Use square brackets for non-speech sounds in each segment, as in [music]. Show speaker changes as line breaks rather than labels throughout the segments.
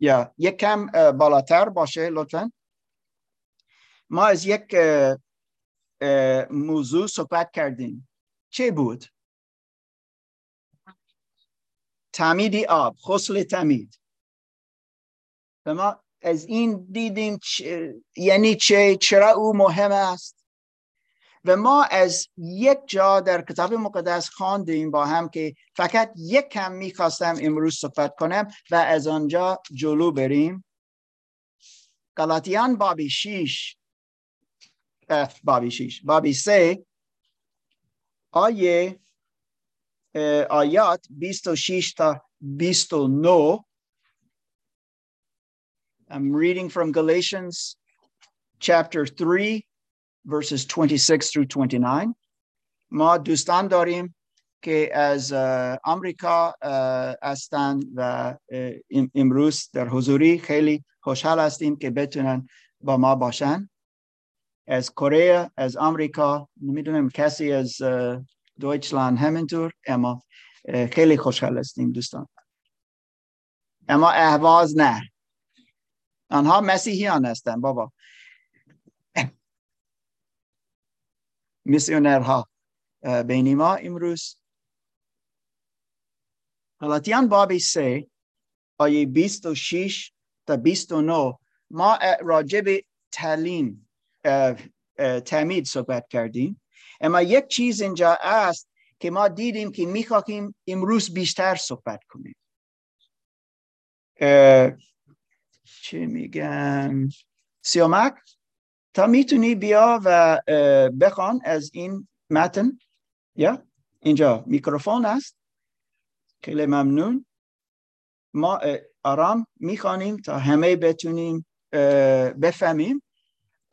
یا یک کم بالاتر باشه لطفا. ما از یک موضوع صحبت کردیم. چه بود؟ تمیدی آب خسل تمید ما از این دیدیم یعنی چه چرا او مهم است؟ و ما از یک جا در کتاب مقدس خواندیم با هم که فقط یک کم می‌خواستم امروز صحبت کنم و از آنجا جلو بریم. گلاتیان بابی شیش. بابی شیش. بابی سه. آیه آیات 26 تا 29 I'm reading from Galatians chapter 3 verses 26 through 29 ما دوستان داریم که از آمریکا هستند و امروز در حضوری خیلی خوشحال هستیم که بتونن با ما باشن از کره از آمریکا نمی‌دونم کسی از دویچلند همینطور اما خیلی خوشحال هستیم دوستان اما اهواز نه آنها مسیحیان هستند بابا میسیونرها بین ما امروز. غلطیان بابی سه آیه 26 تا 29 ما راجب تعلیم تعمید صحبت کردیم. اما یک چیز اینجا است که ما دیدیم که می‌خواهیم امروز بیشتر صحبت کنیم. چه میگم؟ سیامک؟ تا می‌تونی بیا و بخوان از این متن. یا؟ اینجا میکروفون است. خیلی ممنون. ما آرام می‌خوانیم تا همه بتونیم بفهمیم.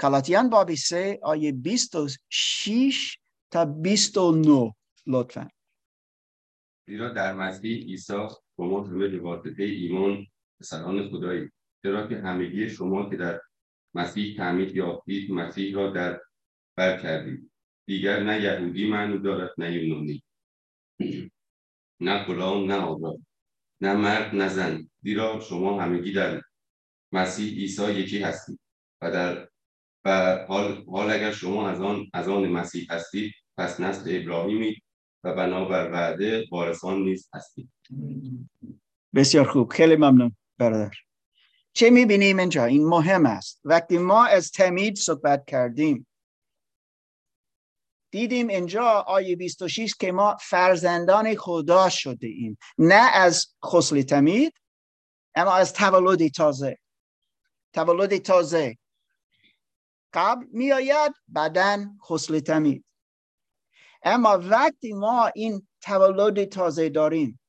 کلاتیان بابی سه آیه بیست و شیش تا بیست و نو. لطفا.
زیرا در مسیح عیسی شما به واسطه ایمان سران خدایی. چرا که همگی شما که در مسیح تعمید یافتید مسیح را در بر کردید دیگر نه یهودی معنی دارد نه یونانی. [clears throat] نه غلام نه آزاد. نه مرد نه زن. زیرا شما همگی در مسیح عیسی یکی هستید. و در و حال, حال اگر شما از آن از آن مسیح هستید پس نسل ابراهیمی و بنابر وعده وارثان نیست هستید.
بسیار خوب. خیلی ممنون برادر. چه می‌بینیم اینجا این مهم است. وقتی ما از تمید صحبت کردیم دیدیم اینجا آیه 26 که ما فرزندان خدا شده ایم. نه از خسل تمید اما از تولد تازه. تولد تازه. قبل میآید بدن خسل تمید. اما وقتی ما این تولد تازه داریم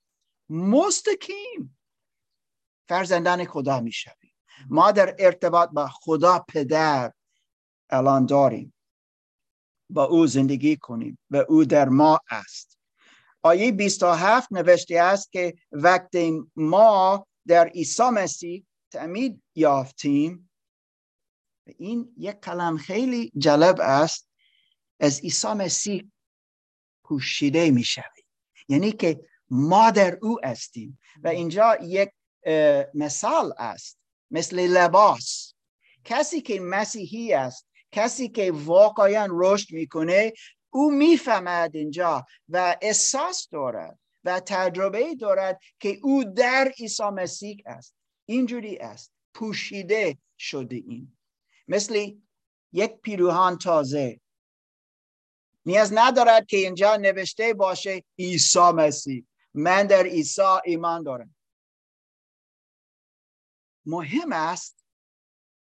مستقیم فرزندان خدا می‌شویم. ما در ارتباط با خدا پدر الان داریم. با او زندگی کنیم. و او در ما است. آیه 27 نوشته است که وقتی ما در عیسی مسیح تعمید یافتیم این یک کلم خیلی جالب است از عیسی مسیح پوشیده می شویم یعنی که ما در او هستیم. و اینجا یک مثال است. مثل لباس. کسی که مسیحی است کسی که واقعا رشد می‌کنه او می‌فهمد اینجا و احساس دارد و تجربه دارد که او در عیسی مسیح است. اینجوری است. پوشیده شده این. مثل یک پیروهان تازه. نیاز ندارد که اینجا نوشته باشه عیسی مسیح. من در عیسی ایمان دارم. مهم است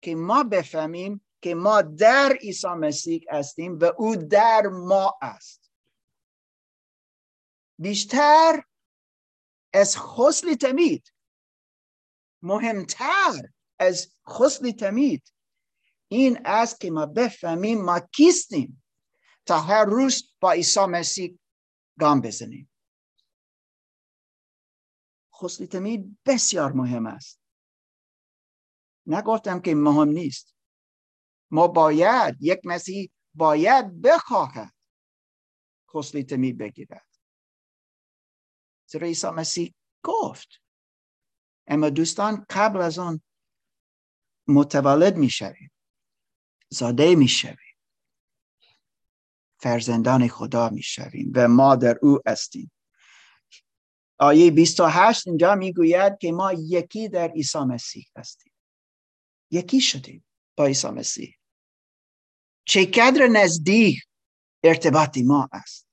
که ما بفهمیم که ما در عیسی مسیح هستیم و او در ما است. بیشتر از خسل تمید مهمتر از خسل تمید این است که ما بفهمیم ما کیستیم تا هر روز با عیسی مسیح گام بزنیم. خسل تمید بسیار مهم است. نگفتم که مهم نیست. ما باید یک مسیح باید بخواهد خسل تمید بگیرد. زیرا عیسی مسیح گفت اما دوستان قبل از آن متولد می‌شویم زاده می‌شویم فرزندان خدا می‌شویم و ما در او هستیم. آیه 28 اینجا می‌گوید که ما یکی در عیسی مسیح هستیم. یکی شدیم. با عیسی مسیح. چه قدر نزدیک ارتباطی ما است.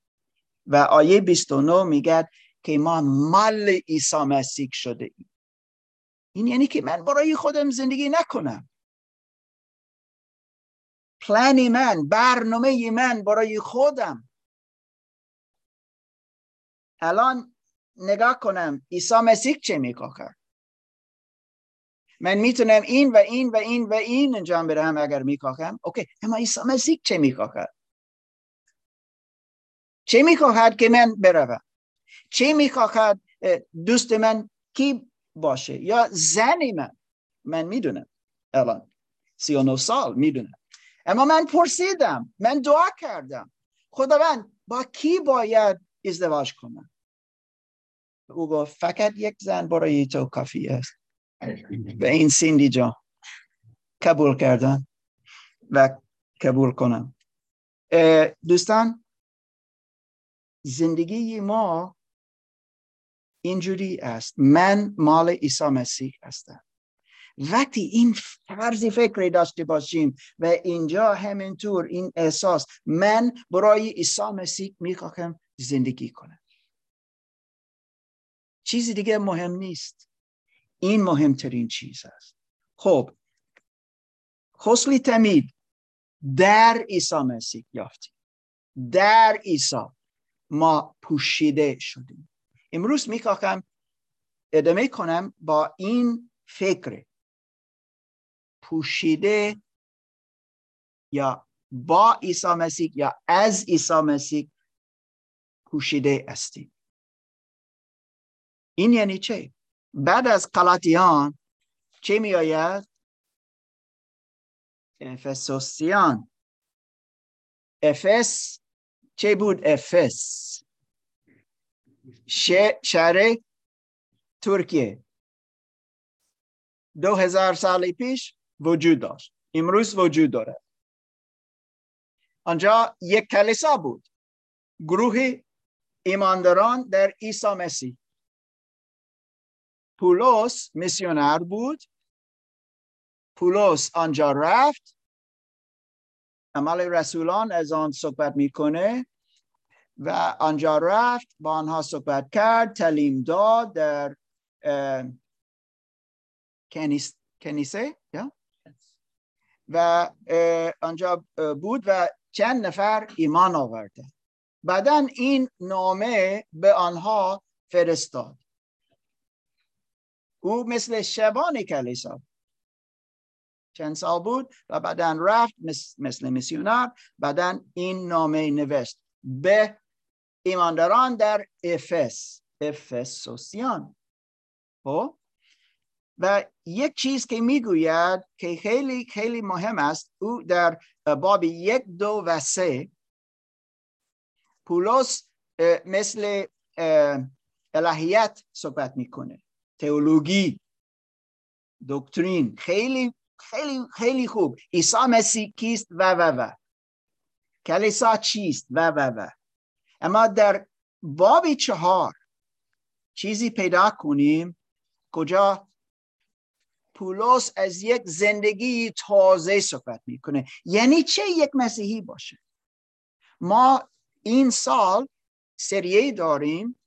و آیه 29 میگه که ما مال عیسی مسیح شده ایم. این یعنی که من برای خودم زندگی نکنم. پلانی من برنامه من برای خودم. الان نگاه کنم عیسی مسیح چه میکاکر من می‌تونم این و این و این و این انجام بدهم اگر میکاکم اوکی. اما عیسی مسیح چه میکاکر چه می‌خواهد که من بروم؟ چه می‌خواهد دوست من کی باشه یا زنی من؟ من می‌دونم. الان سی و سال می‌دونم. اما من پرسیدم من دعا کردم. خداوند با کی باید ازدواج کنم؟ او گفت فقط یک زن برای تو کافی است. به این سیندی جا قبول کردن و قبول کنم دوستان زندگی ما اینجوری است. من مال عیسی مسیح هستم. وقتی این فرضی فکری داشته باشیم و اینجا همینطور این احساس من برای عیسی مسیح می‌خواهم زندگی کنم. چیزی دیگه مهم نیست. این مهمترین چیز است. خب خسلی تمید در عیسی مسیح یافتیم. در عیسی ما پوشیده شدیم. امروز می‌خواهم ادامه کنم با این فکر پوشیده یا با عیسی مسیح یا از عیسی مسیح پوشیده استیم این یعنی چه بعد از قلاتیان چه می آید افسوسیان. افس چه بود؟ افس. شهر ترکیه. دو هزار سال پیش وجود داشت. امروز وجود داره. آنجا یک کلیسا بود. گروه ایمانداران در عیسی مسیح. پولس میسیونر بود. پولس آنجا رفت. عمل رسولان از آن صحبت می‌کنه و آنجا رفت با آنها صحبت کرد. تعلیم داد در کنیسه؟ و آنجا بود و چند نفر ایمان آورده بعدا این نامه به آنها فرستاد. او مثل شبان کلیسا. چند سال بود و بعدا رفت مثل میسیونر بعدا این نامه نوشت. به ایمانداران در افس افسوسیان. خب؟ و یک چیز که می‌گوید که خیلی خیلی مهم است او در باب یک دو و سه پولس مثل الهیت صحبت می‌کنه. تئولوژی دکترین خیلی خیلی خیلی خوب. عیسی مسیح کیست؟ و و و. کلیسا چیست؟ و و و. اما در باب چهار چیزی پیدا کنیم. کجا؟ پولس از یک زندگی تازه صحبت می‌کنه. یعنی چه یک مسیحی باشه؟ ما این سال سریه داریم.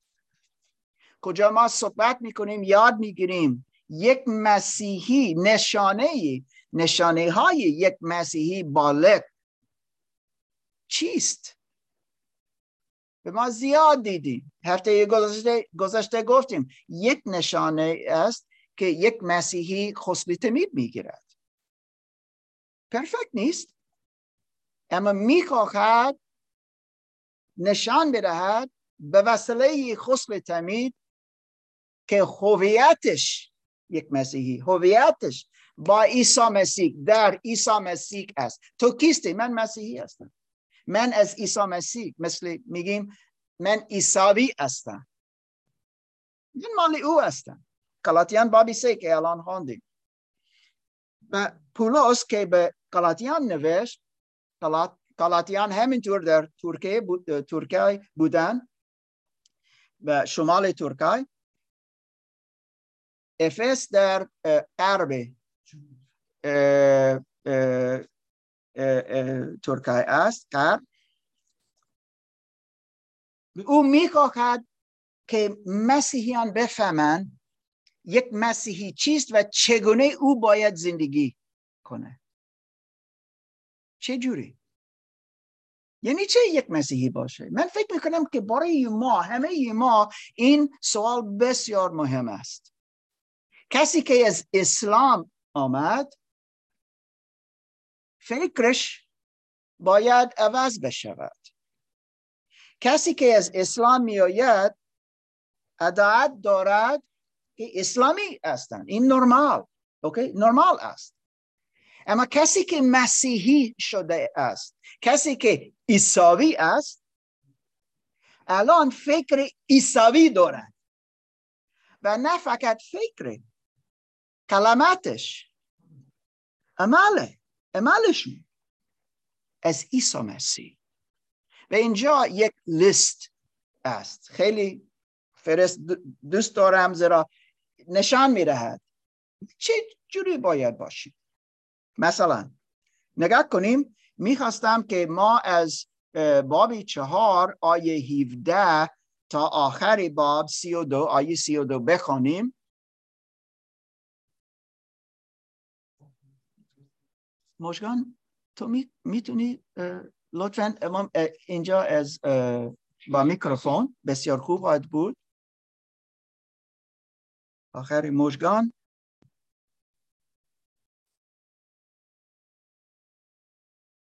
کجا ما صحبت می‌کنیم یاد می‌گیریم. یک مسیحی نشانه نشانه های یک مسیحی بالغ چیست؟ به ما زیاد دیدیم. هفته گذشته, گذشته گفتیم یک نشانه است که یک مسیحی خسلی تمید می‌گیرد. پرفکت نیست. اما می‌خواهد نشان بدهد به وسیله خسل تمید که هویتش یک مسیحی هویتش با عیسی مسیح در عیسی مسیح است. تو کیستی؟ من مسیحی هستم. من از عیسی مسیح مثل میگیم من عیساوی هستم. من مال او هستم. کلاتیان بابی سه که الان خواندیم و پولس که به کلاتیان نوشت کلاتیان همینطور در ترکیه ترکیه بودن و شمال ترکیه افس در غرب ترکیه است غرب. او می‌خواهد که مسیحیان بفهمند یک مسیحی چیست و چگونه او باید زندگی کنه. چه جوری یعنی چه یک مسیحی باشه؟ من فکر می‌کنم که برای ما همه ما این سوال بسیار مهم است. کسی که از اسلام آمد فکرش باید عوض بشود. کسی که از اسلام می آید عدالت دارد که اسلامی هستند. این نرمال اوکی؟ نرمال است. اما کسی که مسیحی شده است کسی که ایساوی است الان فکر ایساوی دارد. و نه فقط فکر کلماتش عمله عملشون از عیسی مسیح. و اینجا یک لیست است. خیلی فرست دوست دارم زیرا نشان می‌دهد. چه جوری باید باشیم؟ مثلا نگاه کنیم می‌خواستم که ما از بابی چهار آیه 17 تا آخری باب سی و دو آیه سی و دو بخوانیم مشگان تو می‌تونی لطفا اینجا از با میکروفون بسیار خوب خواهد بود. آخر مشگان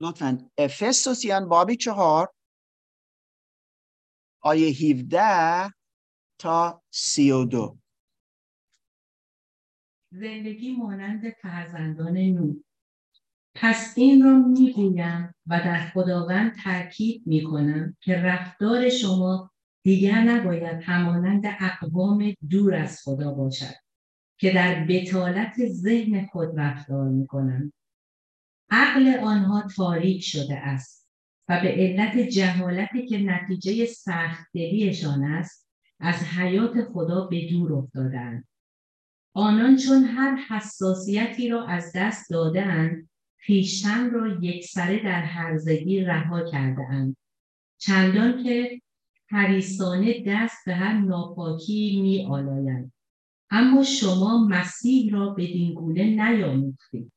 لطفا افسوسیان بابی چهار آیه 17 تا 32
زندگی مانند فرزندان نو. پس این را می‌گویم و در خداوند تاکید می‌کنم که رفتار شما دیگر نباید همانند اقوام دور از خدا باشد که در بتالت ذهن خود رفتار می‌کنند. عقل آنها تاریک شده است و به علت جهالتی که نتیجه سختدلیشان است از حیات خدا به دور افتادند. آنان چون هر حساسیتی را از دست دادند خویشتن را یکسره در هرزگی رها کرده اند چندان که حریصانه دست به هر ناپاکی می آلایند اما شما مسیح را به گونه نیاموختید.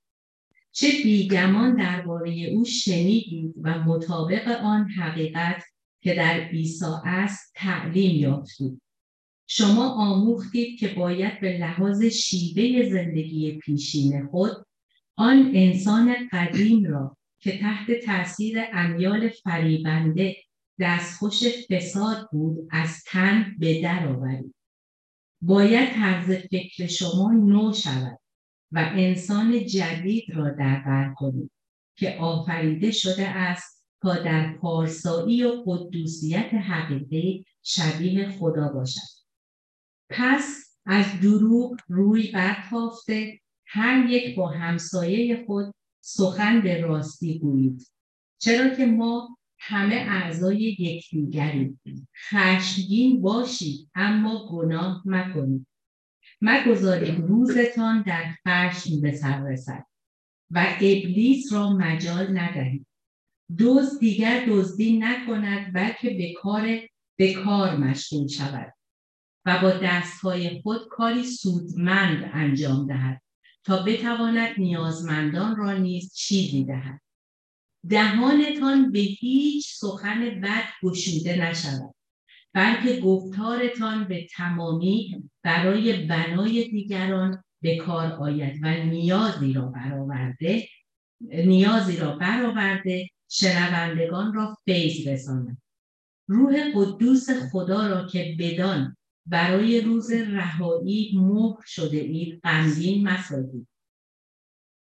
چه بیگمان درباره او شنیدید و مطابق آن حقیقت که در عیسی است تعلیم یافتید. شما آموختید که باید به لحاظ شیوه زندگی پیشین خود آن انسان قدیم را که تحت تاثیر امیال فریبنده دستخوش فساد بود از تن به در آورید. باید طرز فکر شما نو شود و انسان جدید را در بر کنید که آفریده شده است تا در پارسایی و قدوسیت حقیقی شبیه خدا باشد. پس از دروغ روی برتافته هر یک با همسایه خود سخن به راستی گویید. چرا که ما همه اعضای یکدیگریم. خشمگین باشید اما گناه مکنید. مگذارید روزتان در خشم به سر رسد و ابلیس را مجال ندهید. دوز دیگر دزدی نکند بلکه به کار به کار مشغول شود و با دستهای خود کاری سودمند انجام دهد. تا بتواند نیازمندان را نیز چیزی دهد دهانتان به هیچ سخن بد گشوده نشود بلکه گفتارتان به تمامی برای بنای دیگران به کار آید و نیازی را برآورده نیازی را برآورده شنوندگان را فیض رساند. روح قدوس خدا را که بدان برای روز رهایی مهر شده اید غمگین مسازید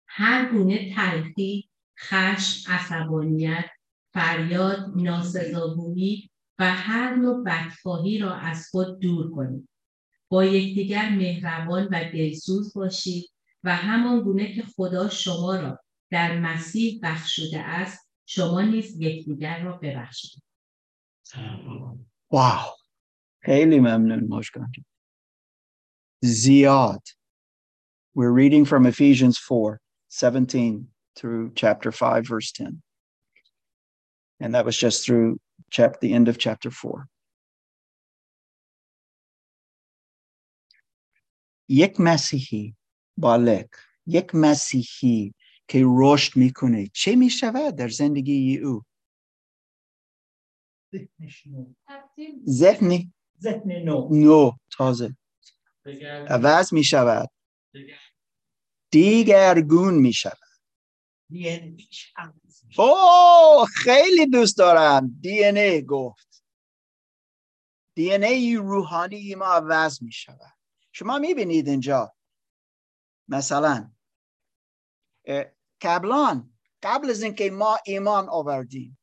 هر گونه تلخی خشم عصبانیت فریاد ناسزاگویی و هر نوع بدخواهی را از خود دور کنید. با یکدیگر مهربان و دلسوز باشید و همان گونه که خدا شما را در مسیح بخشوده است شما نیز یکدیگر را ببخشید.
واو. خیلی ممنون مشکان زیاد We're reading from Ephesians 4, 17 through chapter 5, verse 10. And that was just through chap- the end of chapter 4. یک مسیحی بالغ یک مسیحی که رشد میکنه چه میشود در زندگی او ذهنی
ذهن نو.
نو تازه. عوض می‌شود دیگرگون می‌شود
یعنی
اوه خیلی دوست دارم. دی ان ای گفت. دی ان ای روحانی ما عوض می شود. شما می بینید اینجا. مثلا قبلان قبل از اینکه ما ایمان آوردیم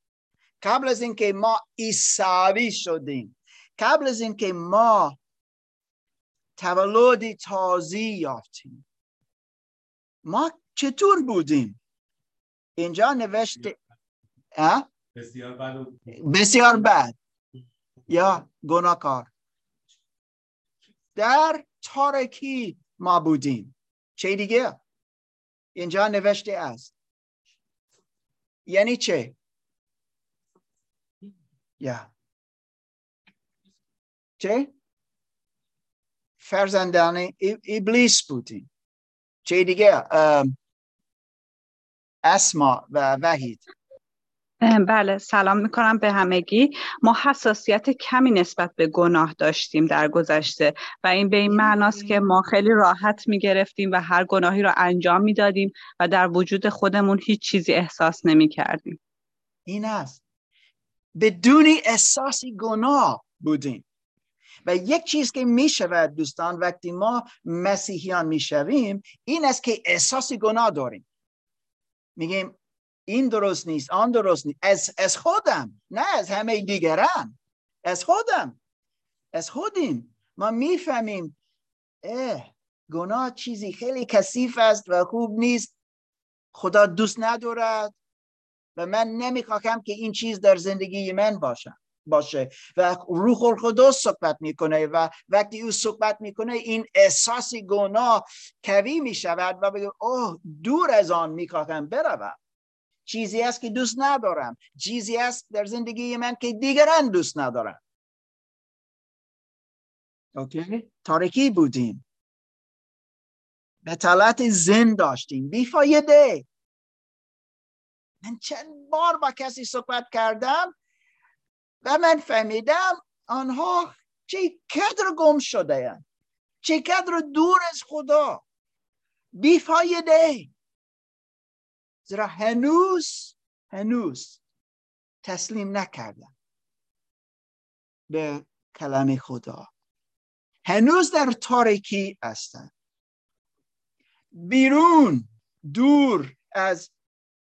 قبل از اینکه ما عیسوی شدیم قبل از اینکه ما تولد تازه یافتیم ما چطور بودیم؟ اینجا نوشته؟
بسیار بد
بسیار بد. یا گناهکار. در تارکی ما بودیم. چه دیگه؟ اینجا نوشته است یعنی چه؟ یا. چه؟ فرزندان ابلیس بودیم. چه دیگه؟ اسما و وحید.
بله سلام می‌کنم به همگی. ما حساسیت کمی نسبت به گناه داشتیم در گذشته و این به این معناست که ما خیلی راحت می‌گرفتیم و هر گناهی رو انجام می‌دادیم و در وجود خودمون هیچ چیزی احساس نمی‌کردیم.
این است. بدون احساسی گناه بودیم. و یک چیز که می شود دوستان وقتی ما مسیحیان می شویم این است که احساس گناه داریم. میگیم این درست نیست آن درست نیست. از, از خودم نه از همه دیگران. از خودم. از خودیم. ما می‌فهمیم اه گناه چیزی خیلی کثیف است و خوب نیست. خدا دوست ندارد و من نمی‌خواهم که این چیز در زندگی من باشه باشه و روح القدس صحبت می‌کنه و وقتی او صحبت می‌کنه این احساس گناه کوی می‌شود و بگه اوه دور از آن می‌خواهم بروم. چیزی است که دوست ندارم. چیزی است در زندگی من که دیگران دوست ندارم اوکی؟ تاریکی بودیم. بتالت زن داشتیم. بیفایده من چند بار با کسی صحبت کردم و من فهمیدم آنها چه قدر گم شده چه قدر دور از خدا. بیفایده. زیرا هنوز هنوز تسلیم نکردم به کلام خدا. هنوز در تاریکی هستند بیرون دور از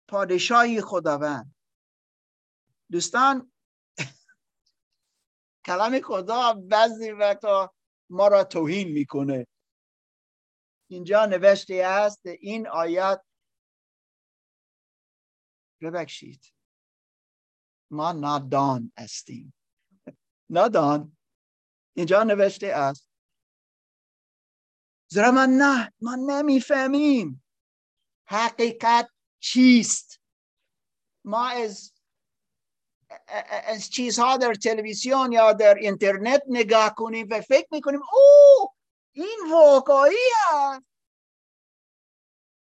پادشاهی خداوند. دوستان کلام خدا بعضی وقتا ما را توهین می‌کنه. اینجا نوشته است این آیات ببخشید. ما نادان هستیم. [laughs] نادان. اینجا نوشته است. زیرا ما نه ما نمی‌فهمیم حقیقت چیست. ما از از چیزها در تلویزیون یا در اینترنت نگاه کنیم و فکر می‌کنیم او این واقعی است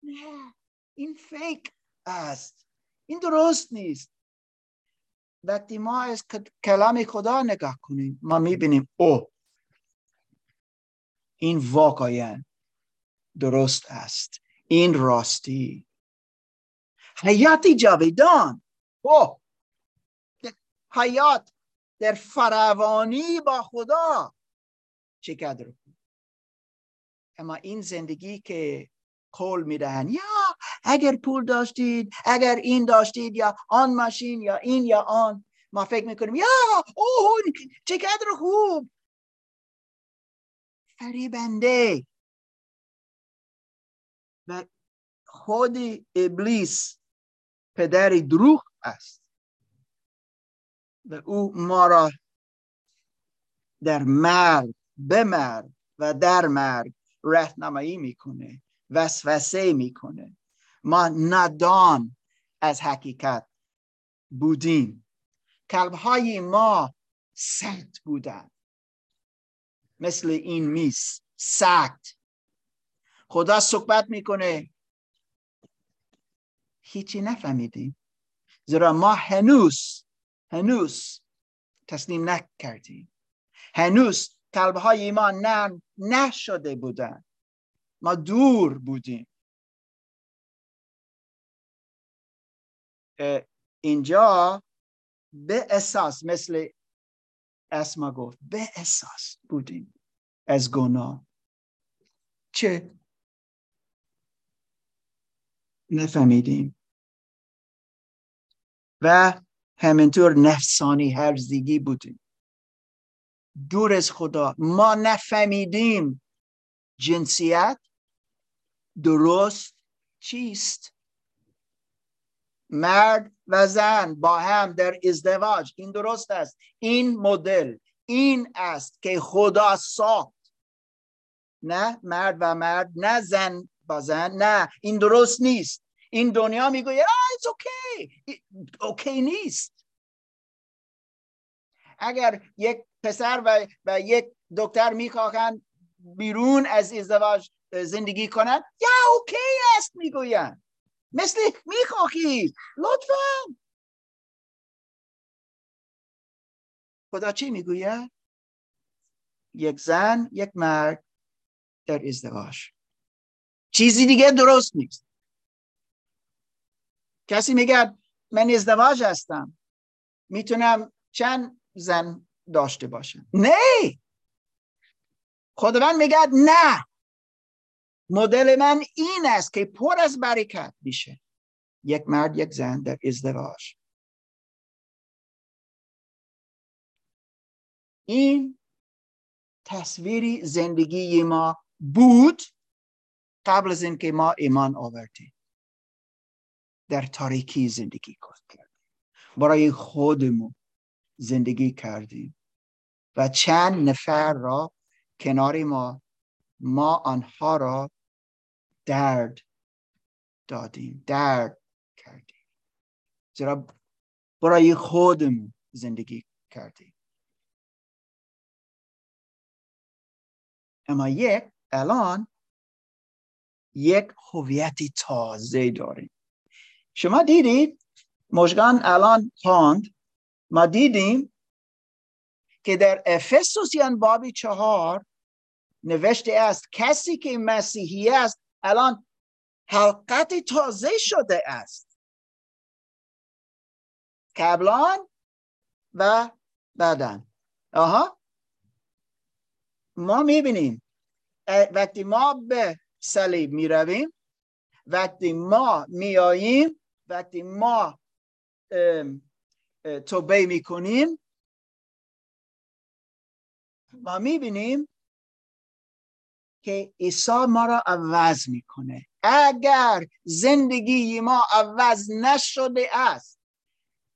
نه این فیک است. این درست نیست. وقتی ما از کلام خدا نگاه کنیم ما می‌بینیم او این واقعا درست است. این راستی. حیاتی جاویدان. او حیات در فراوانی با خدا چه قدر اما این زندگی که قول می‌دهند یا اگر پول داشتید اگر این داشتید یا آن ماشین یا این یا آن ما فکر می‌کنیم یا اوه چه قدر خوب. فریبنده. و خود ابلیس پدر دروغ است. و او ما را در مرگ به مرگ و در مرگ رهنمایی می‌کنه وسوسه می‌کنه. ما ندان از حقیقت بودیم. های ما سخت بودن مثل این میز سخت. خدا صحبت می‌کنه. هیچی نفهمیدیم. زیرا ما هنوز هنوز تسلیم نکردیم. هنوز قلب های ما نه نشده بودن. ما دور بودیم. اینجا به اساس مثل اسما گفت به اساس بودیم از گناه. چه؟ نفهمیدیم. و همینطور نفسانی هرزگی بودیم. دور از خدا. ما نفهمیدیم جنسیت درست چیست. مرد و زن با هم در ازدواج. این درست است. این مدل. این است که خدا ساخت. نه مرد و مرد نه زن با زن. نه این درست نیست. این دنیا می‌گوید it's okay. اوکی نیست. اگر یک پسر و, و یک دکتر می‌خواهند بیرون از ازدواج زندگی کنند یا اوکی است می‌گویند. مثل می‌خواهی. لطفا. خدا چی می‌گوید؟ یک زن یک مرد در ازدواج. چیزی دیگه درست نیست. کسی میگه من ازدواج هستم می‌تونم چند زن داشته باشم؟ نه! خداوند میگه نه! مدل من این است که پر از برکت میشه. یک مرد یک زن در ازدواج. این تصویری زندگی ما بود قبل از اینکه ما ایمان آوردیم. در تاریکی زندگی کردیم. برای خودمون زندگی کردیم. و چند نفر را کنار ما ما آنها را درد دادیم درد کردیم. زیرا برای خودمون زندگی کردیم. اما یک الان یک هویتی تازه داریم. شما دیدید مشگان الان خواند ما دیدیم که در افسوسیان بابی چهار نوشته است کسی که مسیحی است الان حلقت تازه شده است. قبلان و بعدن. آها. ما می‌بینیم. وقتی ما به صلیب می‌رویم وقتی ما میاییم وقتی ما توبه می‌کنیم ما می‌بینیم که عیسی ما را عوض می‌کنه. اگر زندگی ما عوض نشده است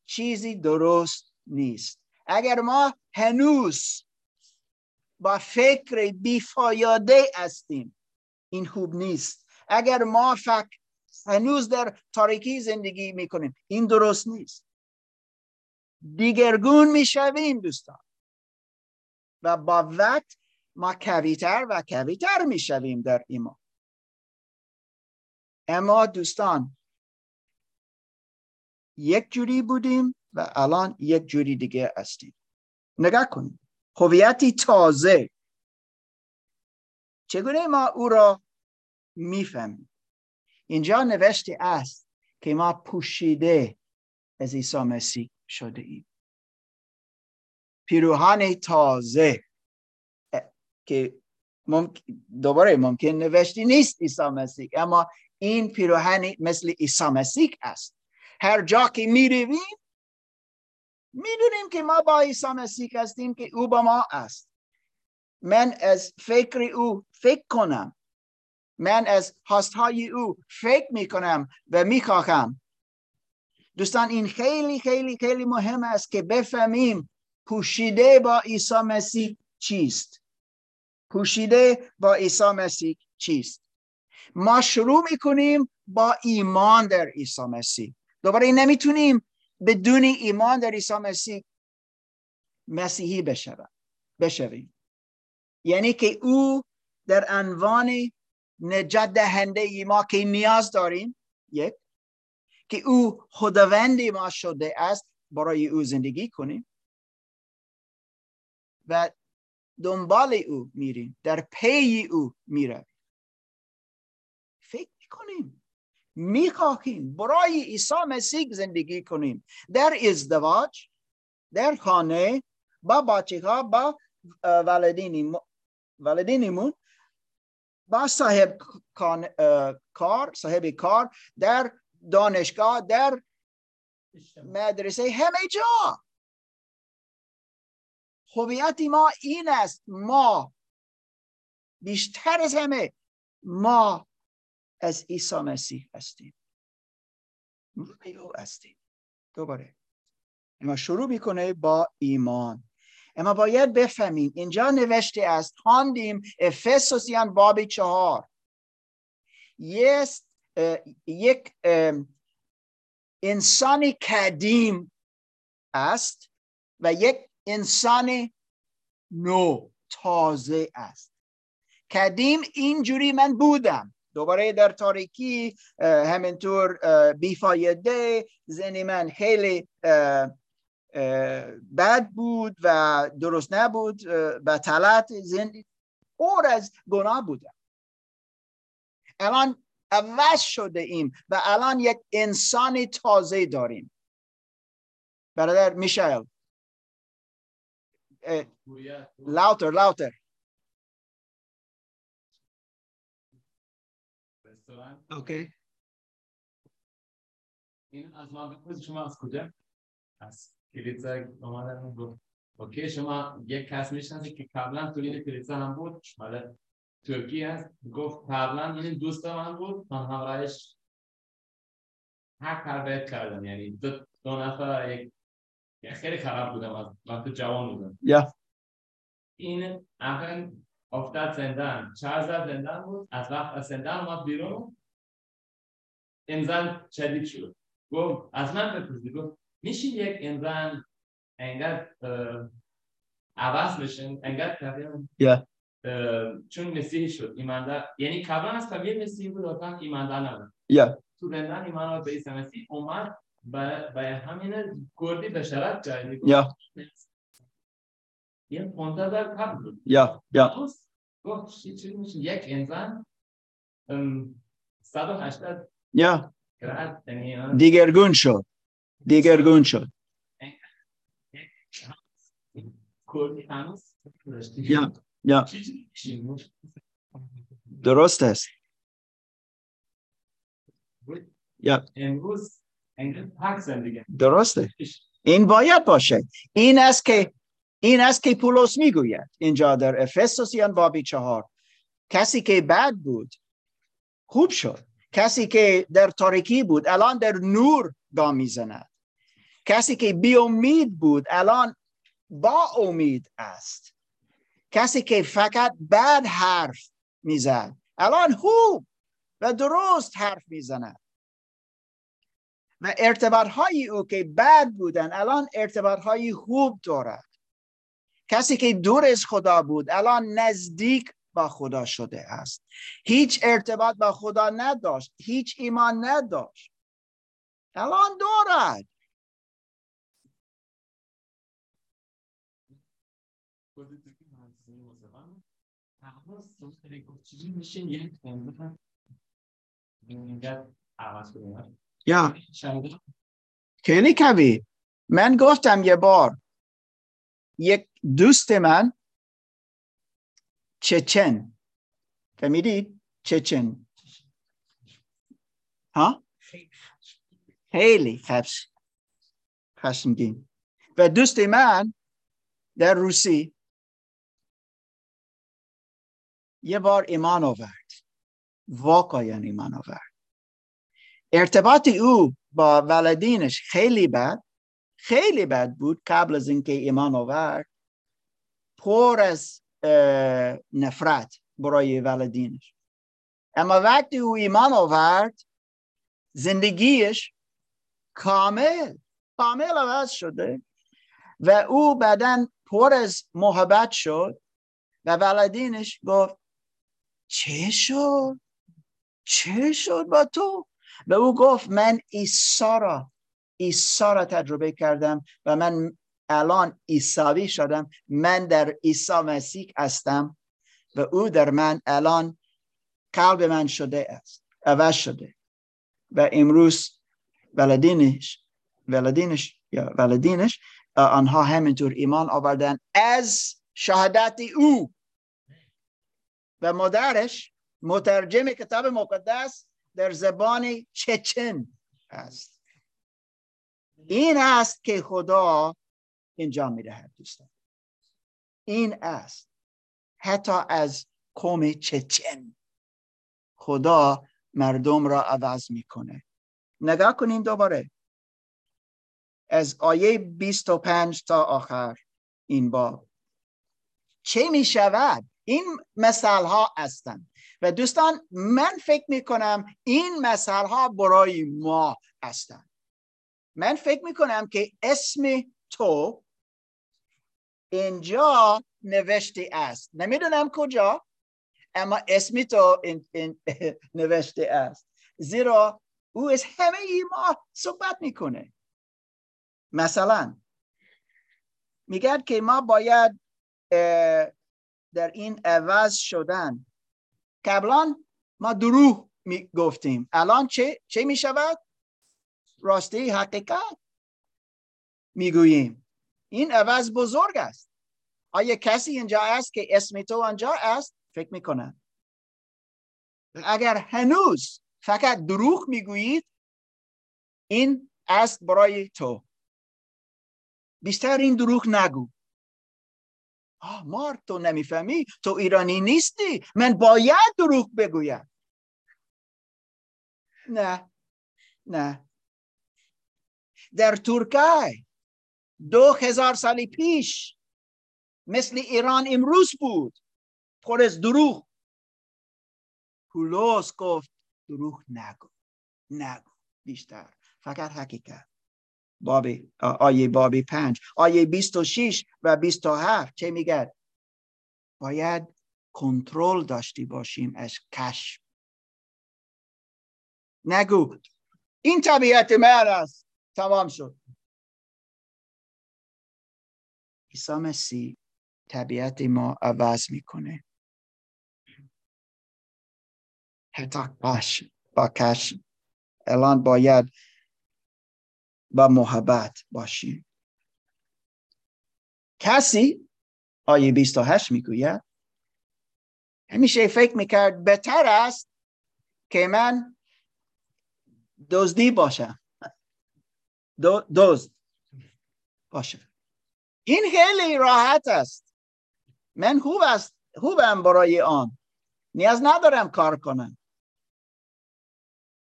چیزی درست نیست. اگر ما هنوز با فکر بیفایاده هستیم این خوب نیست. اگر ما فکر هنوز در تاریکی زندگی می‌کنیم. این درست نیست. دیگرگون می‌شویم دوستان. و با وقت ما کویتر و کویتر می‌شویم در ایمان. اما دوستان یک جوری بودیم و الان یک جوری دیگه هستیم. نگاه کنیم. هویتی تازه. چگونه ما او را می‌فهمیم؟ اینجا نوشته است که ما پوشیده از عیسی مسیح شده ایم. پیروهان تازه که دوباره ممکن نوشتی نیست عیسی مسیح اما این پیروهن مثل عیسی مسیح است. هر جا که می‌رویم می‌دونیم که ما با عیسی مسیح هستیم که او با ما است. من از فکر او فکر کنم من از هاستهای او فکر می‌کنم و می‌خواهم. دوستان این خیلی خیلی خیلی مهم است که بفهمیم پوشیده با عیسی مسیح چیست. پوشیده با عیسی مسیح چیست. ما شروع می‌کنیم با ایمان در عیسی مسیح. دوباره نمی‌تونیم بدون ایمان در عیسی مسیح مسیحی بشویم. یعنی که او در عنوان نجات دهنده ای ما که نیاز داریم یک که او خداوند ما شده است برای او زندگی کنیم و دنبال او میریم در پی او میره فکر کنیم می‌خواهیم برای عیسی مسیح زندگی کنیم. در ازدواج در خانه با بچه ها با والدینمون با صاحب کار صاحب کار در دانشگاه در مدرسه همه جا. هویت ما این است ما بیشتر از همه ما از عیسی مسیح هستیم. او هستیم. دوباره. ما شروع می‌کنه با ایمان. اما باید بفهمیم. اینجا نوشته است خواندیم افسوسیان باب چهار. یک انسان قدیم است و یک انسان نو تازه است. قدیم اینجوری من بودم. دوباره در تاریکی همینطور بیفایده زنی من خیلی بد بود و درست نبود و تلت زندگی اور از گناه بودم الان عوض شده ایم و الان یک انسان تازه داریم. برادر میشل. لاوتر لاوتر. اوکی.
این از ما شما از کجا؟ کلیسا اومدن گفت اوکی شما یک کس می‌شناسید که قبلا تو این کلیسا هم بود مال ترکیه هست گفت قبلا این دوست من بود من همراهش هر تربیت کردم یعنی دو, دو نفر یک خیلی خراب بودم از وقت جوان بودم.
یا.
این اخیر افتاد زندان چهار زندان بود از وقت از زندان اومد بیرون این زن شدید شد. گفت از من بپرسید گفت میشه یک انسان انقدر عوض بشن انقدر
yeah.
چون مسیحی شد ایماندار. یعنی قبلا از طبیعت مسیحی بود اصلا ایماندار نبود.
yeah.
تو زندان ایمان به عیسی مسیح اومد به همین گردی بشارت جایی
yeah.
یه منتظر قبل بود.
یا یا.
گفت چی میشه یک انسان 180
یا.
گرد
دیگرگون شد. دیگرگون شد. یا یا. درست است. یا.
امروز
درسته. این باید باشه. این است که این است که پولس می‌گوید. اینجا در افسوسیان بابی چهار. کسی که بد بود خوب شد. کسی که در تاریکی بود الان در نور گام می‌زند. کسی که بی امید بود الان با امید است. کسی که فقط بد حرف می‌زد الان خوب و درست حرف می‌زند. و ارتباط های او که بد بودن الان ارتباط های خوب دارد. کسی که دور از خدا بود الان نزدیک با خدا شده است. هیچ ارتباط با خدا نداشت هیچ ایمان نداشت. الان دارد. یا. خیلی کبی من گفتم یه بار یک دوست من چچن. فهمیدید چچن. ها؟ خیلی خشمگین. و دوست من در روسی یه بار ایمان آورد. واقعا ایمان آورد. ارتباط او با ولدینش خیلی بد خیلی بد بود. قبل از اینکه ایمان آورد پر از نفرت برای ولدینش اما وقتی او ایمان آورد زندگیش کامل کامل عوض شده و او بعدا پر از محبت شد و ولدینش گفت چه شد؟ چه شد با تو؟ و او گفت من ایسا را ایسا را تجربه کردم و من الان ایساوی شدم من در عیسی مسیح هستم و او در من الان قلب من شده است عوض شده. و امروز ولدینش ولدینش یا ولدینش آنها همینطور ایمان آوردن از شهادت او. و مادرش مترجم کتاب مقدس در زبان چچن است این است که خدا انجام می‌دهد دوستان. این است. حتی از قوم چچن خدا مردم را عوض می‌کنه نگاه کنیم دوباره. از آیه 25 تا آخر این با چه می شود؟ این مثال ها هستند و دوستان من فکر می کنم این مثال ها برای ما هستند من فکر می کنم که اسم تو اینجا نوشته است. نمی‌دونم کجا اما اسم تو این, [laughs] نوشته است. زیرا او از همه ای ما صحبت می‌کنه. مثلا میگه که ما باید در این عوض شدن. قبلا ما دروغ می گفتیم الان چه, چه می شود؟ راستی حقیقت می‌گوییم. این عوض بزرگ است. آیا کسی اینجا است که اسم تو آنجا است؟ فکر می‌کنم. اگر هنوز فقط دروغ می‌گویید این است برای تو. بیشتر این دروغ نگو. آه مار تو نمی‌فهمی؟ تو ایرانی نیستی. من باید دروغ بگویم. نه نه. در ترکیه دو هزار سالی پیش مثل ایران امروز بود. پر از دروغ. پولوس گفت دروغ نگو. نگو. بیشتر. فقط حقیقت. بابی آیه بابی پنج. آیه بیست و شیش و بیست و هفت چه میگه باید کنترل داشتی باشیم از کشف. نگو. این طبیعت من است. تمام شد. عیسی مسیح طبیعت ما عوض می‌کنه. حتی باش با کش الان باید با محبت باشیم کسی آیه 28 می‌گوید؟ همیشه فکر می‌کرد بهتر است که من دزدی باشم. دزد باشم این خیلی راحت است. من خوب است خوبم برای آن. نیاز ندارم کار کنم.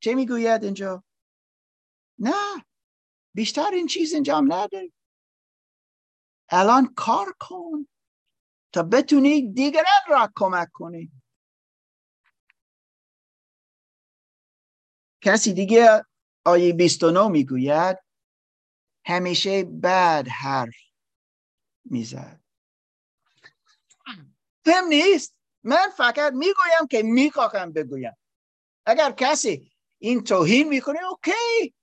چه می‌گوید اینجا؟ نه بیشتر این چیز انجام نده الان کار کن تا بتونی دیگران را کمک کنی. کسی دیگه آیه 29 می‌گوید همیشه بد حرف می‌زد. هم نیست. من فقط می‌گویم که می‌خواهم بگویم. اگر کسی این توهین می‌کنه اوکی.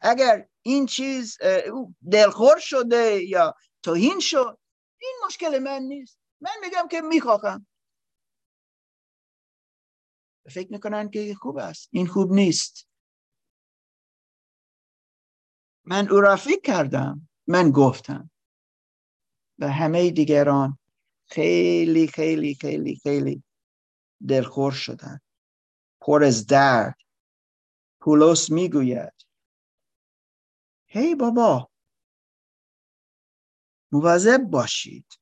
اگر این چیز دلخور شده یا توهین شد این مشکل من نیست. من میگم که می‌خواهم. فکر می‌کنن که خوب است. این خوب نیست. من او را فکر کردم. من گفتم. و همه دیگران خیلی خیلی خیلی خیلی دلخور شدن پر از درد. پولس می‌گوید. هی بابا. مواظب باشید.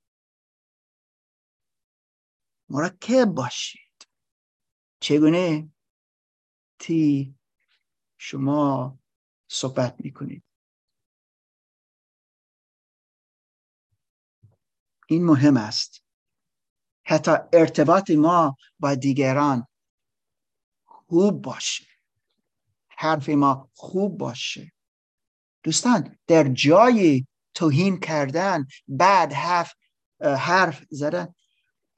مرکب باشید. چگونه؟ تی شما صحبت می‌کنید. این مهم است. حتی ارتباط ما با دیگران خوب باشه. حرف ما خوب باشه. دوستان در جای توهین کردن بعد حرف حرف زدن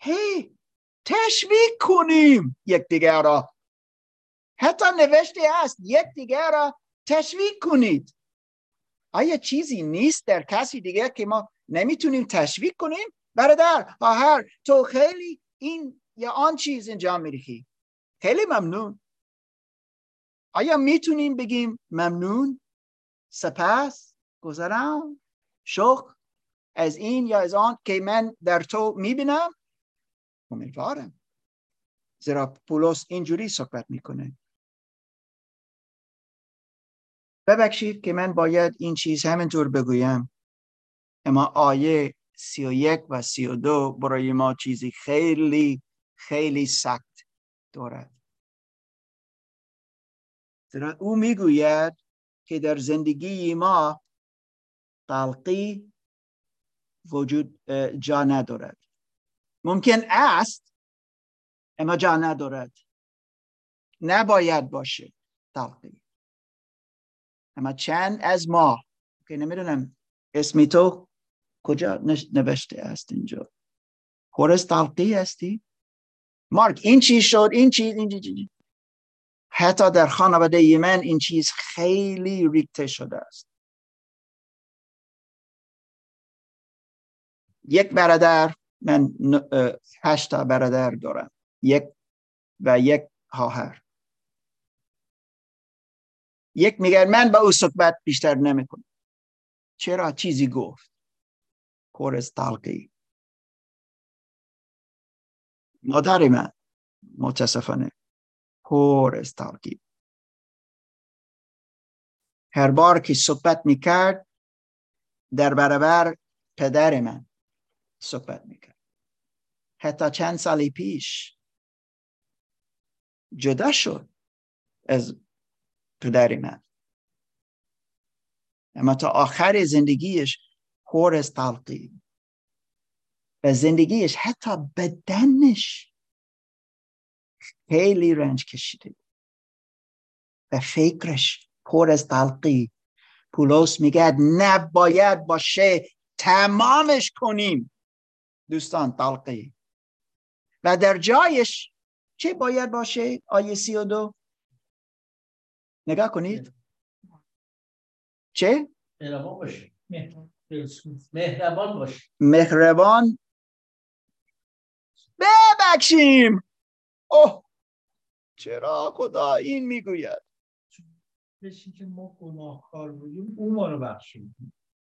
هی تشویق کنیم یکدیگر را. حتی نوشته است یکدیگر را تشویق کنید. آیا چیزی نیست در کسی دیگر که ما نمی‌تونیم تشویق کنیم؟ برادر هر تو خیلی این یا آن چیز انجام می‌دهی. خیلی ممنون. آیا می‌تونیم بگیم ممنون سپس گذرم شوق از این یا از آن که من در تو می‌بینم؟ امیدوارم. زیرا پولس اینجوری صحبت می‌کنه. ببخشید که من باید این چیز همینطور بگویم. اما آیه سی و یک و سی و دو برای ما چیزی خیلی خیلی سخت دارد. او می‌گوید که در زندگی ما قلقی وجود جا ندارد. ممکن است اما جا ندارد. نباید باشه تلقی اما چند از ما که نمی‌دونم اسمی تو کجا نوشته است اینجا. خورس تلقی هستی؟ مارک این چیز شد؟ این چیز این چیز حتی در خانواده من این چیز خیلی ریکته شده است. یک برادر من هشتا برادر دارم. یک و یک خواهر. یک میگه من با او صحبت بیشتر نمی‌کنم. چرا؟ چیزی گفت. کورس تلقی. مادر من متاسفانه. پر هر بار که صحبت می‌کرد در برابر پدر من صحبت می‌کرد. حتی چند سالی پیش جدا شد از پدر من. اما تا آخر زندگیش پر از و زندگیش حتی بدنش خیلی رنج کشیده. و فکرش پر از تلقی. پولس میگه نباید باشه تمامش کنیم. دوستان تلقی. و در جایش چه باید باشه؟ آیه سی و دو. نگاه کنید. چه؟
مهربان باشه. مهربان باشه.
مهربان. ببخشیم. اوه چرا خدا این می‌گوید؟
که ما گناهکار بودیم او ما رو بخشید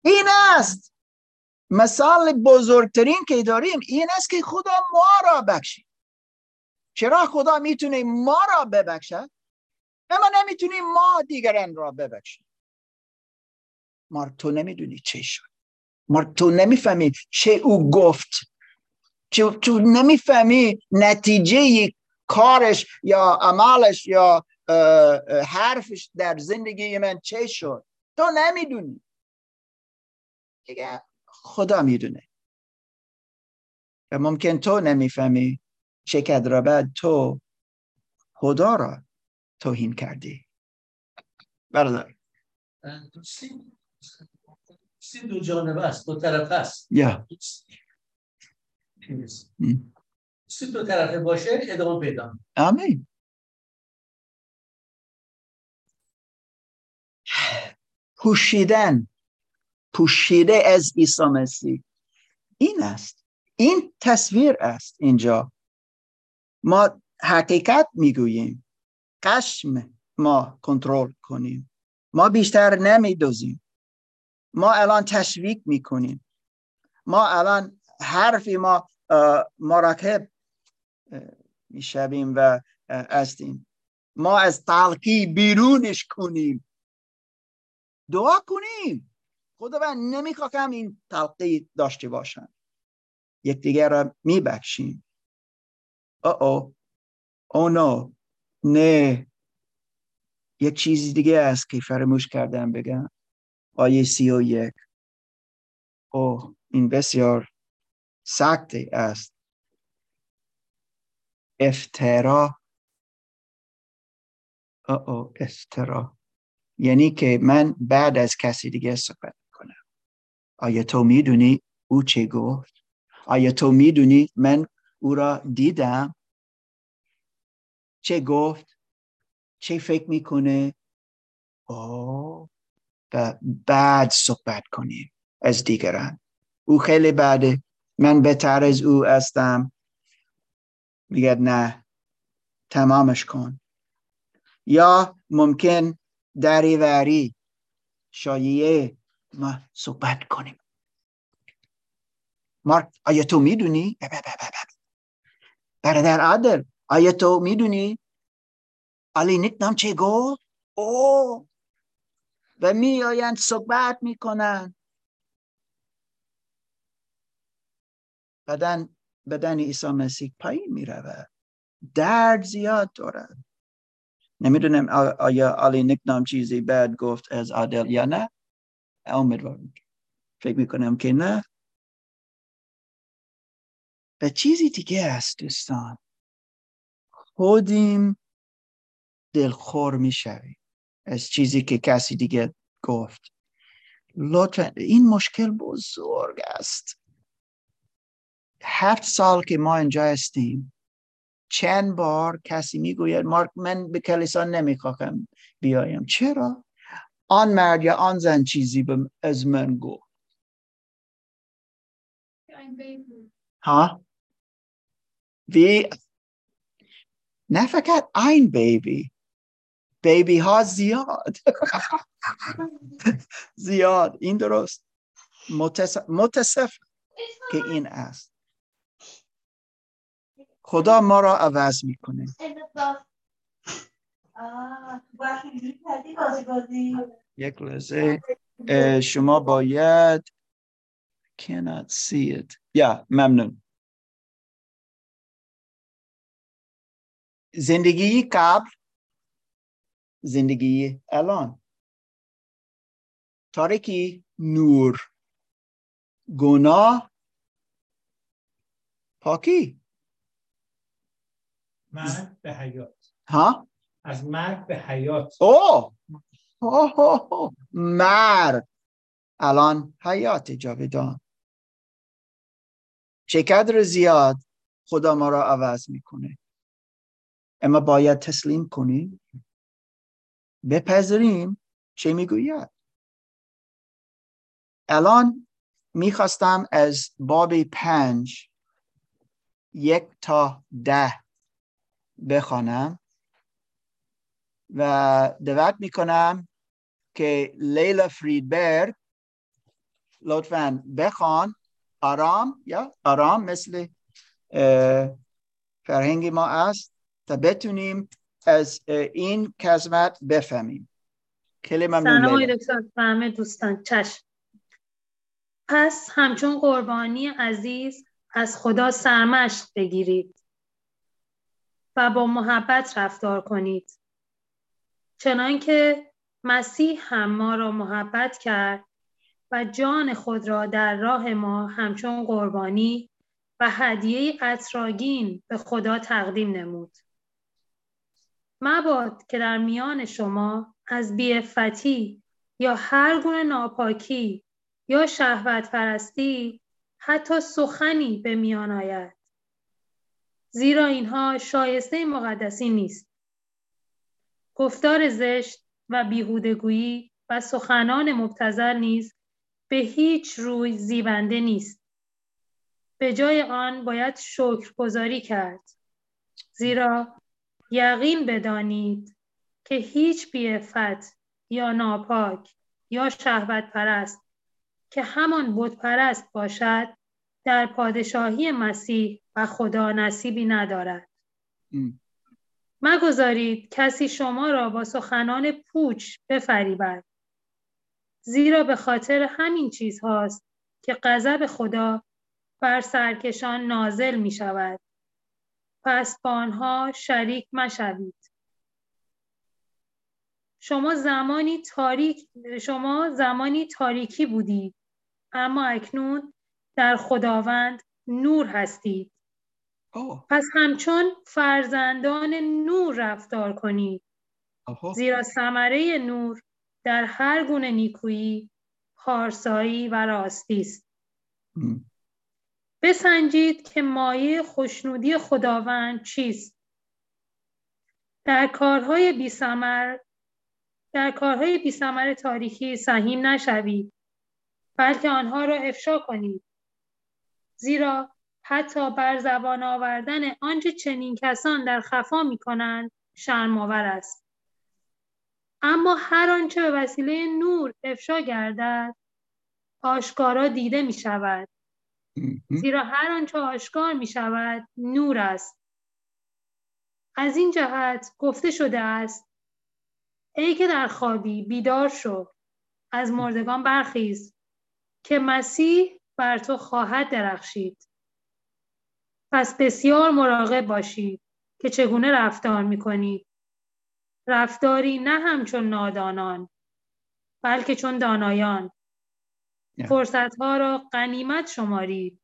این است. مثال بزرگترین که داریم این است که خدا ما را بخشید چرا خدا می‌تونه ما را ببخشد؟ اما نمی‌تونیم ما دیگران را ببخشیم ما تو نمی‌دونی چه شد. ما تو نمی‌فهمی چه او گفت. تو نمی‌فهمی نتیجه کارش یا عملش یا حرفش در زندگی من چه شد؟ تو نمی‌دونی. دیگه خدا می‌دونه. و ممکن تو نمی‌فهمی چه کدر بعد تو خدا را توهین کردی. برادر.
سی دو جانبه است دو طرف است.
یا.
سی دو طرفه باشه ادامه پیدا
آمین. پوشیدن پوشیده از عیسی مسیح. این است. این تصویر است اینجا. ما حقیقت می‌گوییم. قشم ما کنترل کنیم. ما بیشتر نمیدوزیم. ما الان تشویق می‌کنیم. ما الان حرفی ما مراکب می‌شویم و هستیم. ما از تلقی بیرونش کنیم. دعا کنیم. خداوند نمی‌خواهم این تلقی داشته باشم یکدیگر را میبخشیم. او او نو نه. یک چیزی دیگه است که فراموش کردم بگم. آیه سی و یک. او این بسیار سخته است. افترا او افترا یعنی که من بعد از کسی دیگه صحبت کنم آیا تو می‌دونی او چه گفت؟ آیا تو می‌دونی من او را دیدم؟ چه گفت؟ چه فکر می‌کنه؟ او و بعد صحبت کنیم از دیگران. او خیلی بعده. من بهتر از او هستم. میگه نه تمامش کن. یا ممکن دریوری شایعه ما صحبت کنیم. مارک آیا تو می‌دونی؟ برادر عادل آیا تو می‌دونی؟ علی نکنم چه گفت؟ او. و میآیند صحبت می‌کنن بدن بدن عیسی مسیح پایین می‌رود. درد زیاد دارد. نمی‌دونم آیا علی نکنام چیزی بعد گفت از عادل یا نه؟ امیدوارم فکر می‌کنم که نه. و چیزی دیگه است دوستان. خودیم دلخور می‌شویم از چیزی که کسی دیگه گفت. لطفا این مشکل بزرگ است. هفت سال که ما اینجا هستیم چند بار کسی می‌گوید مارک من به کلیسا نمی‌خواهم بیایم. چرا؟ آن مرد یا آن زن چیزی از من گفت. ها؟ وی نه فقط این بیبی. بیبی ها زیاد. [laughs] زیاد. این درست. متصف که این است. خدا ما را عوض می‌کنه. یک لحظه. شما باید cannot see it. یا ممنون. زندگی قبل زندگی الان. تاریکی نور گناه پاکی.
مرگ به حیات.
ها؟
از مرگ به حیات.
او مرگ. الان حیات جاودان چقدر زیاد خدا ما را عوض می‌کنه. اما باید تسلیم کنیم. بپذیریم چه می‌گوید. الان می‌خواستم از باب پنج یک تا ده بخوانم. و دعوت می‌کنم که لیلا فریدبرگ لطفا بخوان. آرام یا آرام مثل فرهنگ ما است تا بتونیم از این کزمت بفهمیم. خیلی ممنون
سلام دوستان. چشم. پس همچون قربانی عزیز از خدا سرمشق بگیرید. و با محبت رفتار کنید. چنانکه مسیح هم ما را محبت کرد و جان خود را در راه ما همچون قربانی و هدیه اطراگین به خدا تقدیم نمود. مباد که در میان شما از بیفتی یا هر گونه ناپاکی یا شهوت پرستی حتی سخنی به میان آید. زیرا اینها شایسته مقدسی نیست. گفتار زشت و بیهودگویی و سخنان مبتذل نیز به هیچ روی زیبنده نیست. به جای آن باید شکرگزاری کرد. زیرا یقین بدانید که هیچ بیفت یا ناپاک یا شهوت پرست که همان بود پرست باشد در پادشاهی مسیح و خدا نصیبی ندارد. مگذارید کسی شما را با سخنان پوچ بفریبد. زیرا به خاطر همین چیز هاست که غضب خدا بر سرکشان نازل می شود. پس با آنها شریک مشوید. شما زمانی تاریک شما زمانی تاریکی بودید. اما اکنون در خداوند نور هستید. پس همچون فرزندان نور رفتار کنید. زیرا ثمره نور در هر گونه نیکویی پارسایی و راستی است. بسنجید که مایه خوشنودی خداوند چیست. در کارهای بیسمر در کارهای بیسمر تاریخی سهیم نشوید بلکه آنها را افشا کنید. زیرا حتی بر زبان آوردن آنچه چنین کسان در خفا می کنند شرمآور است. اما هر آنچه به وسیله نور افشا گردد آشکارا دیده می شود زیرا هر آنچه آشکار می شود نور است. از این جهت گفته شده است ای که در خوابی بیدار شو از مردگان برخیز که مسیح بر تو خواهد درخشید. پس بسیار مراقب باشید که چگونه رفتار می کنید رفتاری نه همچون نادانان بلکه چون دانایان. فرصت ها را غنیمت شمارید.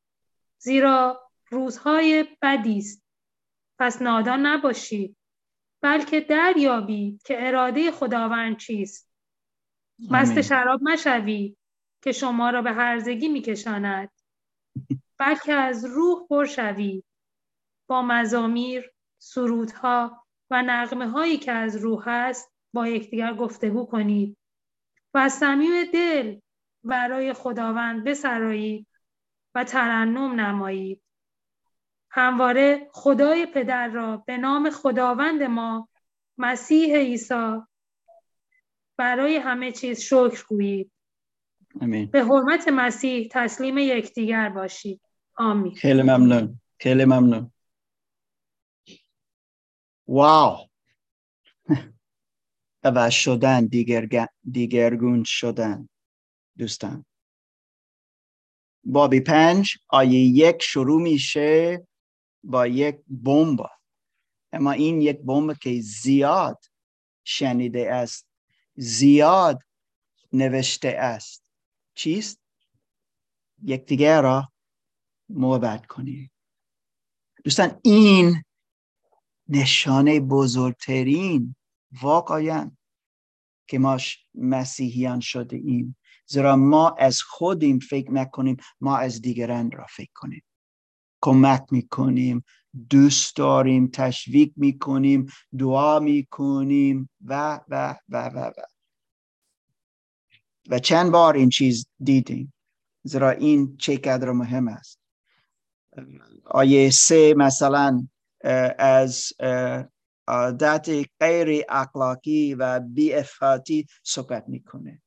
زیرا روزهای بدی است. پس نادان نباشید بلکه دریابید که اراده خداوند چیست. مست شراب مشوید. که شما را به هرزگی میکشاند. بلکه از روح پر شوید با مزامیر سرودها و نغمه هایی که از روح است با یکدیگر گفتگو کنید. و از صمیم دل برای خداوند بسرایید و ترنم نمایید. همواره خدای پدر را به نام خداوند ما مسیح عیسی برای همه چیز شکر گویید.
امین
به حرمت مسیح تسلیم یکدیگر باشید. آمین.
خیلی ممنون. خیلی ممنون. واو. [laughs] عوض شدن دیگر دیگرگون شدن. دوستان. بابی پنج آیه یک شروع میشه با یک بمب. اما این یک بمب که زیاد شنیده است زیاد نوشته است. چیست؟ یکدیگر را محبت کنید دوستان این نشانه بزرگترین واقعا که ما مسیحیان شده ایم. زیرا ما از خودیم فکر نکنیم ما از دیگران را فکر کنیم. کمک می‌کنیم دوست داریم تشویق می‌کنیم دعا می‌کنیم و و و و و. و چند بار این چیز دیدیم. زیرا این چه قدر مهم است. آیه سه مثلا از عادت غیر اخلاقی و بی افاتی صحبت می‌کنه.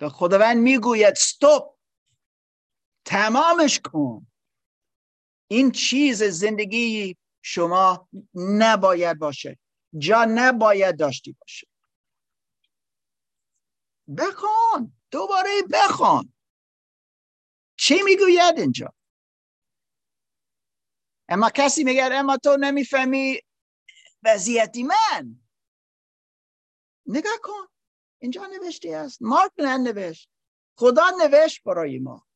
و خداوند می‌گوید ستوب! تمامش کن! این چیز زندگی شما نباید باشه. جا نباید داشتی باشه. بخوان دوباره بخوان. چی می‌گوید اینجا؟ اما کسی میگه اما تو نمی‌فهمی وضعیتی من. نگاه کن. اینجا نوشته است. مارک نوشت. خدا نوشت برای ما.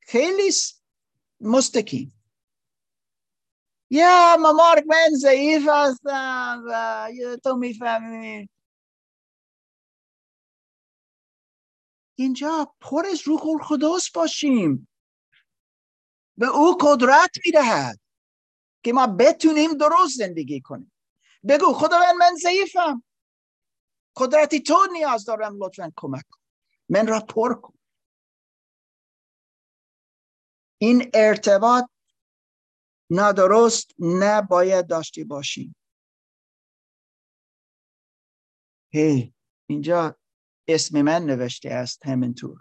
خیلی مستقیم. یا ما مارک من ضعیف هستم و تو می‌فهمی. اینجا پر از روح القدس باشیم. به او قدرت می‌دهد که ما بتونیم درست زندگی کنیم. بگو خداوند من ضعیفم. قدرتی تو نیاز دارم لطفا کمک کن. من را پر کن. این ارتباط نادرست نباید داشته باشیم. هی اینجا اسم من نوشته است همینطور.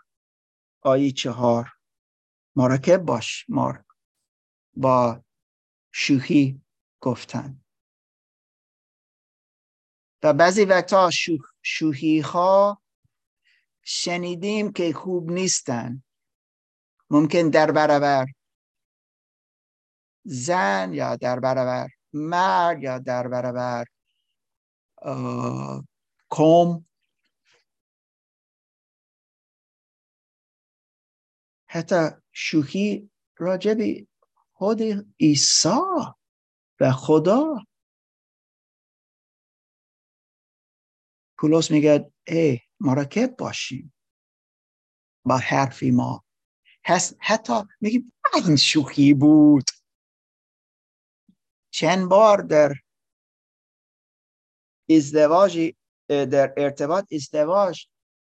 آیه چهار. مرکب باش مارک. با شوخی گفتن. و بعضی وقتا شوخی ها شنیدیم که خوب نیستن. ممکن در برابر زن یا در برابر مرد یا در برابر کم حتی شوخی راجب خود عیسی و خدا. پولس میگه ای مراکب باشیم با حرفی ما. حتی میگیم این شوخی بود. چند بار در ازدواج در ارتباط ازدواج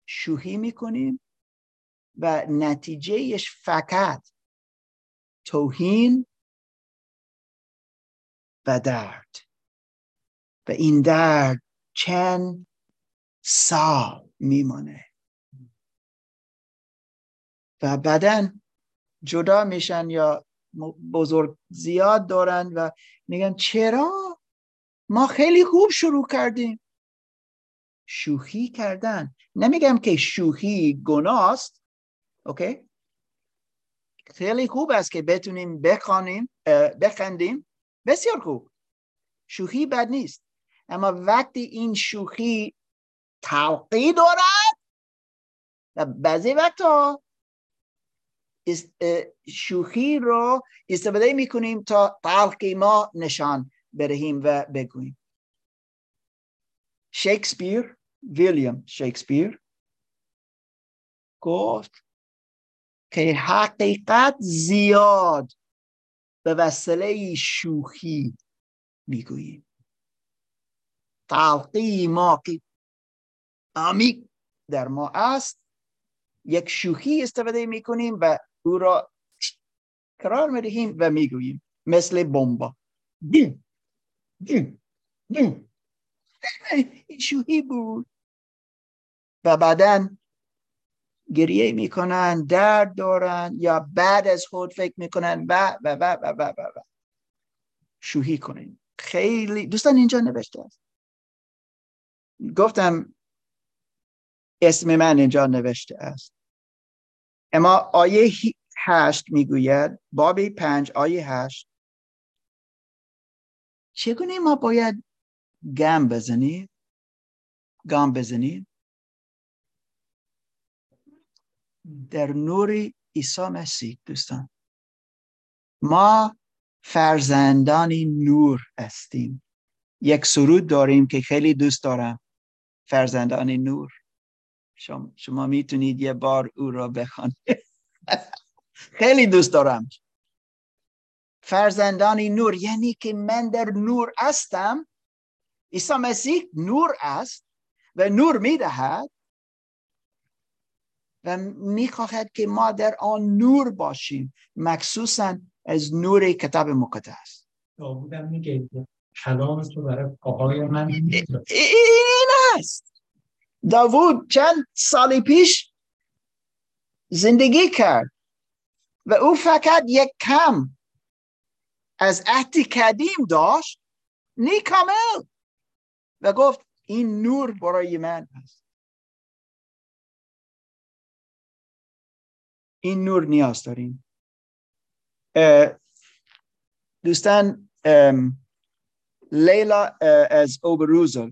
شوخی می‌کنیم. و نتیجهش فقط توهین و درد. و این درد چند سال میمانه و بعدا جدا میشن یا بزرگ زیاد دارن و میگن چرا ما خیلی خوب شروع کردیم؟ شوخی کردن. نمیگم که شوخی گناست اوکی خیلی خوب است که بتونیم بخوانیم بخندیم. بسیار خوب. شوخی بد نیست. اما وقتی این شوخی تلقی دارد و بعضی وقتا شوخی رو استفاده می‌کنیم تا تلقی ما نشان برهیم و بگوییم. شکسپیر ویلیام شکسپیر گفت که حقیقت زیاد به وسیله شوخی می‌گوییم. تلقی ما که عمیق در ما است یک شوخی استفاده می‌کنیم و او را قرار می‌دهیم و می‌گوییم. مثل بمبا دیم دیم دیم. شوخی بود. و بعدا گریه می‌کنن درد دارن یا بعد از خود فکر می‌کنن و و و و و و, و. شوخی کنین. خیلی دوستان اینجا نوشته است. گفتم اسم من اینجا نوشته است. اما آیه هشت می‌گوید بابی پنج آیه هشت. چگونه ما باید گم بزنیم؟ گام بزنیم؟ در نور عیسی مسیح دوستان. ما فرزندانی نور هستیم. یک سرود داریم که خیلی دوست دارم. فرزندان نور. شما, شما می‌تونید یه بار او را بخوانید. [laughs] خیلی دوست دارم. فرزندان نور یعنی که من در نور هستم. عیسی مسیح نور است و نور می‌دهد. و می‌خواهد که ما در آن نور باشیم. مخصوصا از نور کتاب مقدس.
داوودم میگه کلام تو برای پاهای من
این است. داوود چند سالی پیش زندگی کرد و او فقط یک کم از عهد قدیم داشت. نی کامل و گفت این نور برای من است. این نور نیاز داریم. دوستان لیلا از اوبروزل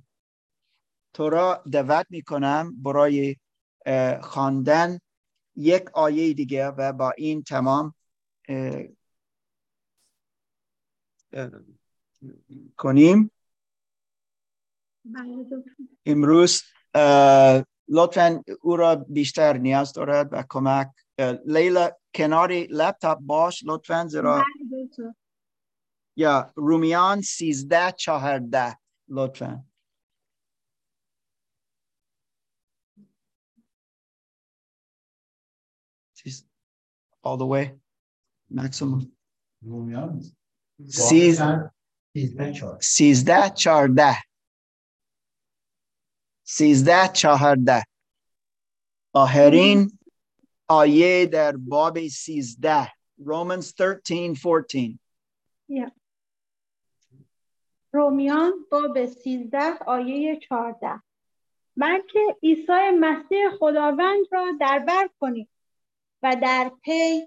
تو را دعوت می‌کنم برای خواندن یک آیه دیگه و با این تمام کنیم.
بله،
امروز لطفا او را بیشتر نیاز دارد و کمک لیلا کناری لپتاپ باش لطفا زیرا یا رومیان سیزده چهارده لطفا. All the way. Maximum.
رومیان
سیز سیزده چهارده. سیزده چهارده. آخرین آیه در باب سیزده Romans 13 14
yeah. رومیان باب سیزده آیه چهارده. بلکه عیسی مسیح خداوند را در بر کنید و در پی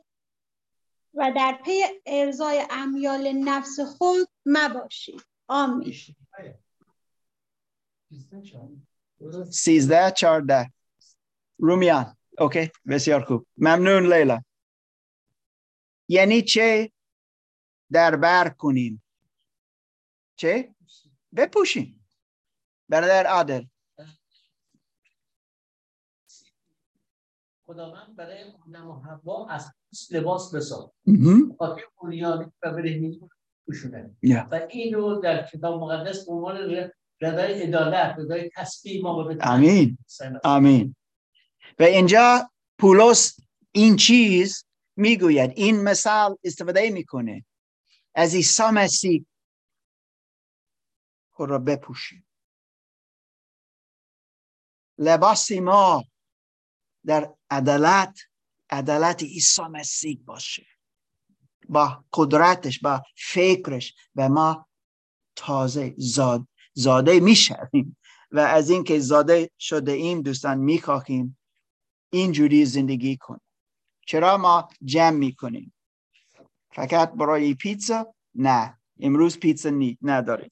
و در پی ارضای امیال نفس خود مباشید آمین.
سیزده چارده رومیان. OK بسیار خوب. ممنون لیلا. یعنی چه؟ در بر کنیم. چه؟ بپوشیم. برادر عادل.
خداوند برای آدم و حوا از لباس بساز.
مهم.
خاطر بنیانی و برهنگی پوشونه. و این رو در کتاب مقدس به عنوان ردای عدالت ردای تسبیح ما به
امین آمین. و اینجا پولس این چیز می‌گوید این مثال استفاده می‌کنه. از عیسی مسیح. خود را بپوشیم. لباس ما در عدالت عدالت عیسی مسیح باشه. با قدرتش با فکرش و ما تازه زاد زاده می‌شویم. و از اینکه زاده شده ایم دوستان می‌خواهیم اینجوری زندگی کنیم. چرا ما جمع می‌کنیم؟ فقط برای پیتزا؟ نه. امروز پیتزا نی نداریم.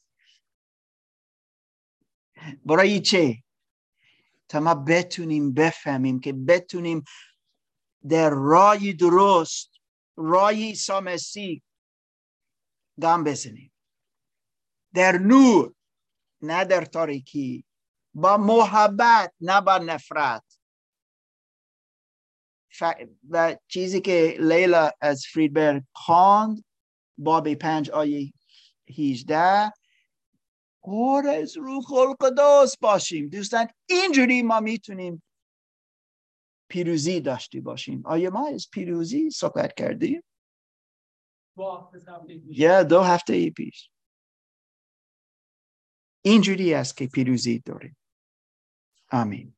برای چه؟ تا ما بتونیم بفهمیم که بتونیم در رای درست رای عیسی مسیح گام بزنیم. در نور نه در تاریکی. با محبت نه با نفرت. و چیزی که لیلا از فریدبرگ خواند باب پنج آیه 18 پر از روح القدس باشیم. دوستان اینجوری ما می‌تونیم پیروزی داشته باشیم. آیا ما از پیروزی صحبت کردیم؟ یا دو هفته ای پیش؟ اینجوری است که پیروزی داریم. آمین.